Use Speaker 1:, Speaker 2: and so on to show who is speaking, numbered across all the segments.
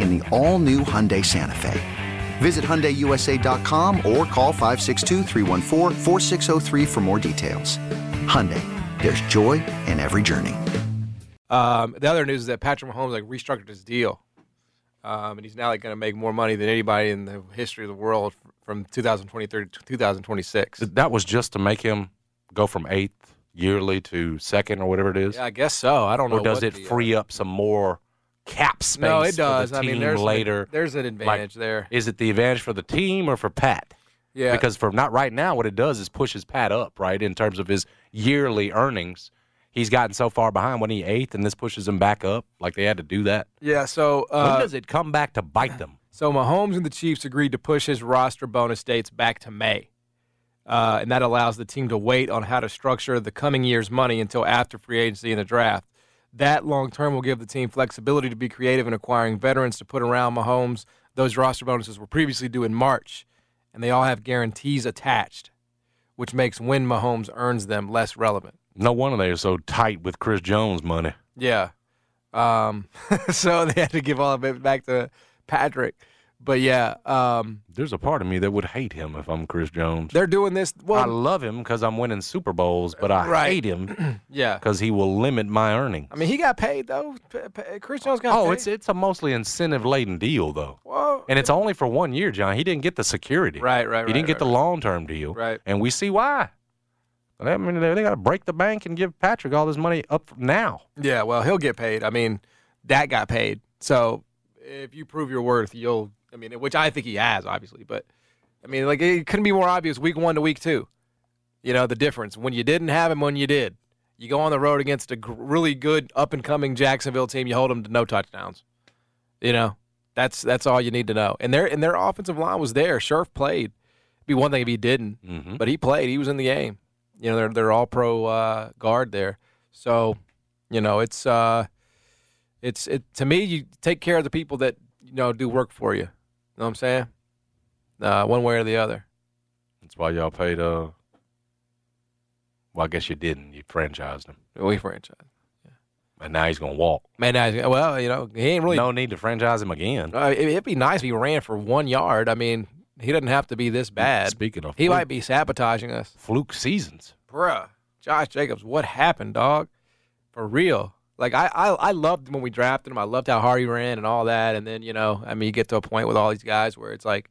Speaker 1: in the all-new Hyundai Santa Fe. Visit HyundaiUSA.com or call 562 for more details. Hyundai, there's joy in every journey.
Speaker 2: Um, the other news is that Patrick Mahomes like restructured his deal, um, and he's now like going to make more money than anybody in the history of the world from 2023 to 2026.
Speaker 3: That was just to make him go from eighth yearly to second or whatever it is.
Speaker 2: Yeah, I guess so. I don't know.
Speaker 3: Or does it
Speaker 2: the,
Speaker 3: free up some more cap space?
Speaker 2: No, it does.
Speaker 3: The
Speaker 2: I mean, there's
Speaker 3: later.
Speaker 2: An, there's an advantage
Speaker 3: like,
Speaker 2: there.
Speaker 3: Is it the advantage for the team or for Pat?
Speaker 2: Yeah.
Speaker 3: Because for not right now, what it does is pushes Pat up, right, in terms of his yearly earnings. He's gotten so far behind when he eighth, and this pushes him back up. Like they had to do that.
Speaker 2: Yeah. So uh,
Speaker 3: when does it come back to bite them?
Speaker 2: So Mahomes and the Chiefs agreed to push his roster bonus dates back to May. Uh, and that allows the team to wait on how to structure the coming year's money until after free agency and the draft. That long term will give the team flexibility to be creative in acquiring veterans to put around Mahomes. Those roster bonuses were previously due in March, and they all have guarantees attached, which makes when Mahomes earns them less relevant.
Speaker 3: No wonder they are so tight with Chris Jones' money.
Speaker 2: Yeah. Um, so they had to give all of it back to Patrick. But yeah, um,
Speaker 3: there's a part of me that would hate him if I'm Chris Jones.
Speaker 2: They're doing this. Well,
Speaker 3: I love him because I'm winning Super Bowls, but I
Speaker 2: right.
Speaker 3: hate him.
Speaker 2: yeah,
Speaker 3: because he will limit my earnings.
Speaker 2: I mean, he got paid though. Chris Jones got.
Speaker 3: Oh,
Speaker 2: paid.
Speaker 3: it's it's a mostly incentive laden deal though.
Speaker 2: Well,
Speaker 3: and it's only for one year, John. He didn't get the security.
Speaker 2: Right, right.
Speaker 3: He didn't
Speaker 2: right,
Speaker 3: get the long term deal.
Speaker 2: Right.
Speaker 3: And we see why. I mean, they, they got to break the bank and give Patrick all this money up now.
Speaker 2: Yeah, well, he'll get paid. I mean, that got paid. So if you prove your worth, you'll I mean, which I think he has, obviously. But I mean, like it couldn't be more obvious week one to week two. You know the difference when you didn't have him, when you did. You go on the road against a really good up and coming Jacksonville team. You hold them to no touchdowns. You know that's that's all you need to know. And their and their offensive line was there. Scherff played. It'd be one thing if he didn't,
Speaker 3: mm-hmm.
Speaker 2: but he played. He was in the game. You know they're they're all pro uh, guard there. So you know it's uh, it's it to me. You take care of the people that you know do work for you know what I'm saying? Uh, one way or the other.
Speaker 3: That's why y'all paid. Uh, well, I guess you didn't. You franchised him.
Speaker 2: We franchised.
Speaker 3: Yeah. And now he's gonna walk.
Speaker 2: Man, now, he's, well, you know, he ain't really.
Speaker 3: No need to franchise him again.
Speaker 2: Uh, it, would be nice if he ran for one yard. I mean, he doesn't have to be this bad.
Speaker 3: Speaking of,
Speaker 2: he
Speaker 3: fluke,
Speaker 2: might be sabotaging us.
Speaker 3: Fluke seasons,
Speaker 2: bruh. Josh Jacobs, what happened, dog? For real. Like I, I, I loved when we drafted him. I loved how hard he ran and all that. And then you know, I mean, you get to a point with all these guys where it's like,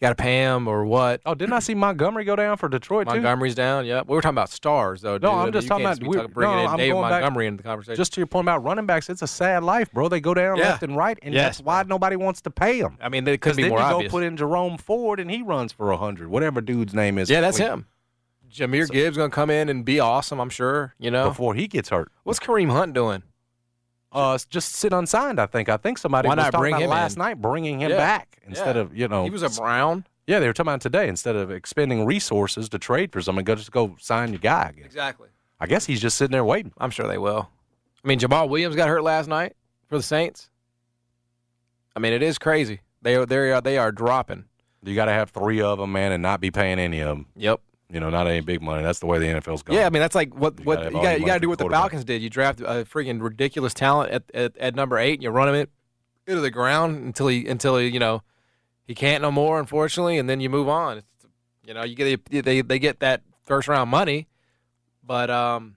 Speaker 2: you got to pay him or what?
Speaker 3: Oh, didn't I see Montgomery go down for Detroit
Speaker 2: Montgomery's
Speaker 3: too?
Speaker 2: down. Yeah, we were talking about stars though. Dude.
Speaker 3: No, I'm just
Speaker 2: you
Speaker 3: talking about
Speaker 2: we're bringing
Speaker 3: no,
Speaker 2: in
Speaker 3: I'm
Speaker 2: David Montgomery
Speaker 3: back,
Speaker 2: into the conversation.
Speaker 3: Just to your point about running backs, it's a sad life, bro. They go down
Speaker 2: yeah.
Speaker 3: left and right, and
Speaker 2: yes,
Speaker 3: that's why nobody wants to pay them.
Speaker 2: I mean, they could be
Speaker 3: then
Speaker 2: more
Speaker 3: you
Speaker 2: obvious.
Speaker 3: go put in Jerome Ford, and he runs for hundred, whatever dude's name is.
Speaker 2: Yeah, that's him. Jahmyr so, Gibbs gonna come in and be awesome. I'm sure. You know,
Speaker 3: before he gets hurt.
Speaker 2: What's Kareem Hunt doing?
Speaker 3: Uh, just sit unsigned. I think. I think somebody
Speaker 2: Why
Speaker 3: was
Speaker 2: not
Speaker 3: talking
Speaker 2: bring
Speaker 3: about
Speaker 2: him
Speaker 3: last
Speaker 2: in?
Speaker 3: night, bringing him
Speaker 2: yeah.
Speaker 3: back instead
Speaker 2: yeah.
Speaker 3: of you know
Speaker 2: he was a Brown.
Speaker 3: Yeah, they were talking about today instead of expending resources to trade for someone, go just go sign your guy. Again.
Speaker 2: Exactly.
Speaker 3: I guess he's just sitting there waiting.
Speaker 2: I'm sure they will. I mean, Jamaal Williams got hurt last night for the Saints. I mean, it is crazy. They are they are they are dropping.
Speaker 3: You got to have three of them, man, and not be paying any of them.
Speaker 2: Yep.
Speaker 3: You know, not any big money. That's the way the NFL's going.
Speaker 2: Yeah, I mean that's like what
Speaker 3: You
Speaker 2: what
Speaker 3: gotta
Speaker 2: you got you got to do what the. Falcons did. You draft a freaking ridiculous talent at, at, at number eight, and you run him it into the ground until he until he you know he can't no more, unfortunately, and then you move on. It's, you know, you get they they get that first round money, but um,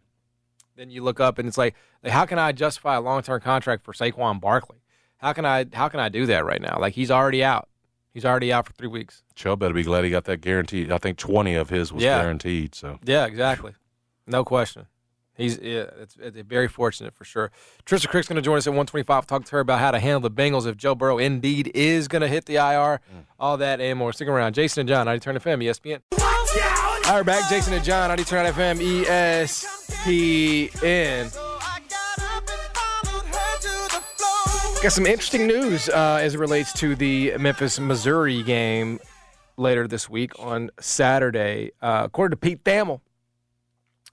Speaker 2: then you look up and it's like, like how can I justify a long term contract for Saquon Barkley? How can I how can I do that right now? Like he's already out. He's already out for three weeks.
Speaker 3: Chubb better be glad he got that guaranteed. I think 20 of his was
Speaker 2: Yeah.
Speaker 3: guaranteed. So
Speaker 2: Yeah, exactly. No question. He's yeah, it's, it's very fortunate for sure. Trisha Crick's going to join us at 125. Talk to her about how to handle the Bengals if Joe Burrow indeed is going to hit the IR. Mm. All that and more. Stick around. Jason and John, 90 Turn FM, ESPN. All right, back. Jason and John, 90 Turn FM, ESPN. Got some interesting news uh, as it relates to the Memphis, Missouri game later this week on Saturday. Uh, according to Pete Thamel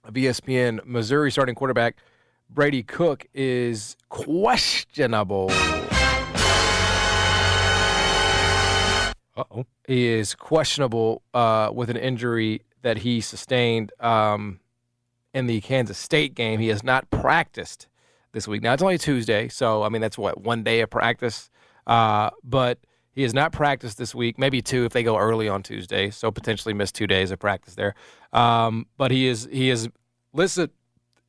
Speaker 2: of ESPN, Missouri starting quarterback Brady Cook is questionable.
Speaker 3: uh oh.
Speaker 2: He is questionable uh, with an injury that he sustained um, in the Kansas State game. He has not practiced this week. Now it's only Tuesday, so I mean that's what one day of practice. Uh, but he has not practiced this week. Maybe two if they go early on Tuesday. So potentially miss two days of practice there. Um, but he is he is listed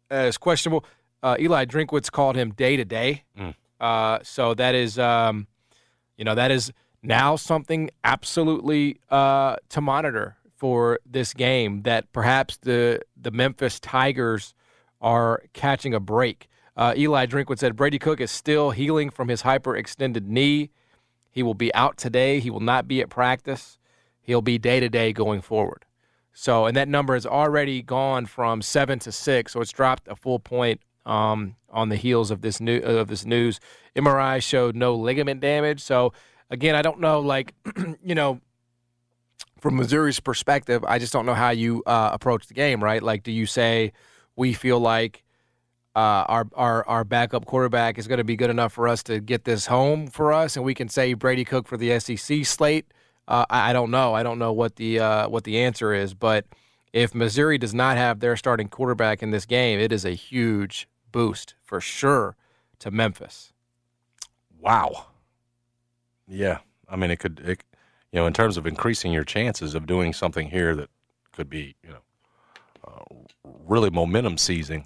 Speaker 2: as questionable. Uh, Eli Drinkwitz called him day to day.
Speaker 3: Mm.
Speaker 2: Uh, So that is um, you know that is now something absolutely uh, to monitor for this game. That perhaps the the Memphis Tigers are catching a break. Uh, Eli Drinkwitz said Brady Cook is still healing from his hyperextended knee. He will be out today. He will not be at practice. He'll be day to day going forward. So, and that number has already gone from seven to six, so it's dropped a full point um, on the heels of this new of this news. MRI showed no ligament damage. So, again, I don't know, like, you know, from Missouri's perspective, I just don't know how you uh, approach the game, right? Like, do you say we feel like uh, our our our backup quarterback is going to be good enough for us to get this home for us, and we can say Brady Cook for the SEC slate? Uh, I, I don't know. I don't know what the uh, what the answer is, but if Missouri does not have their starting quarterback in this game, it is a huge boost for sure to Memphis.
Speaker 3: Wow. Yeah. I mean, it could, it, you know, in terms of increasing your chances of doing something here that could be, you know, uh, really momentum seizing.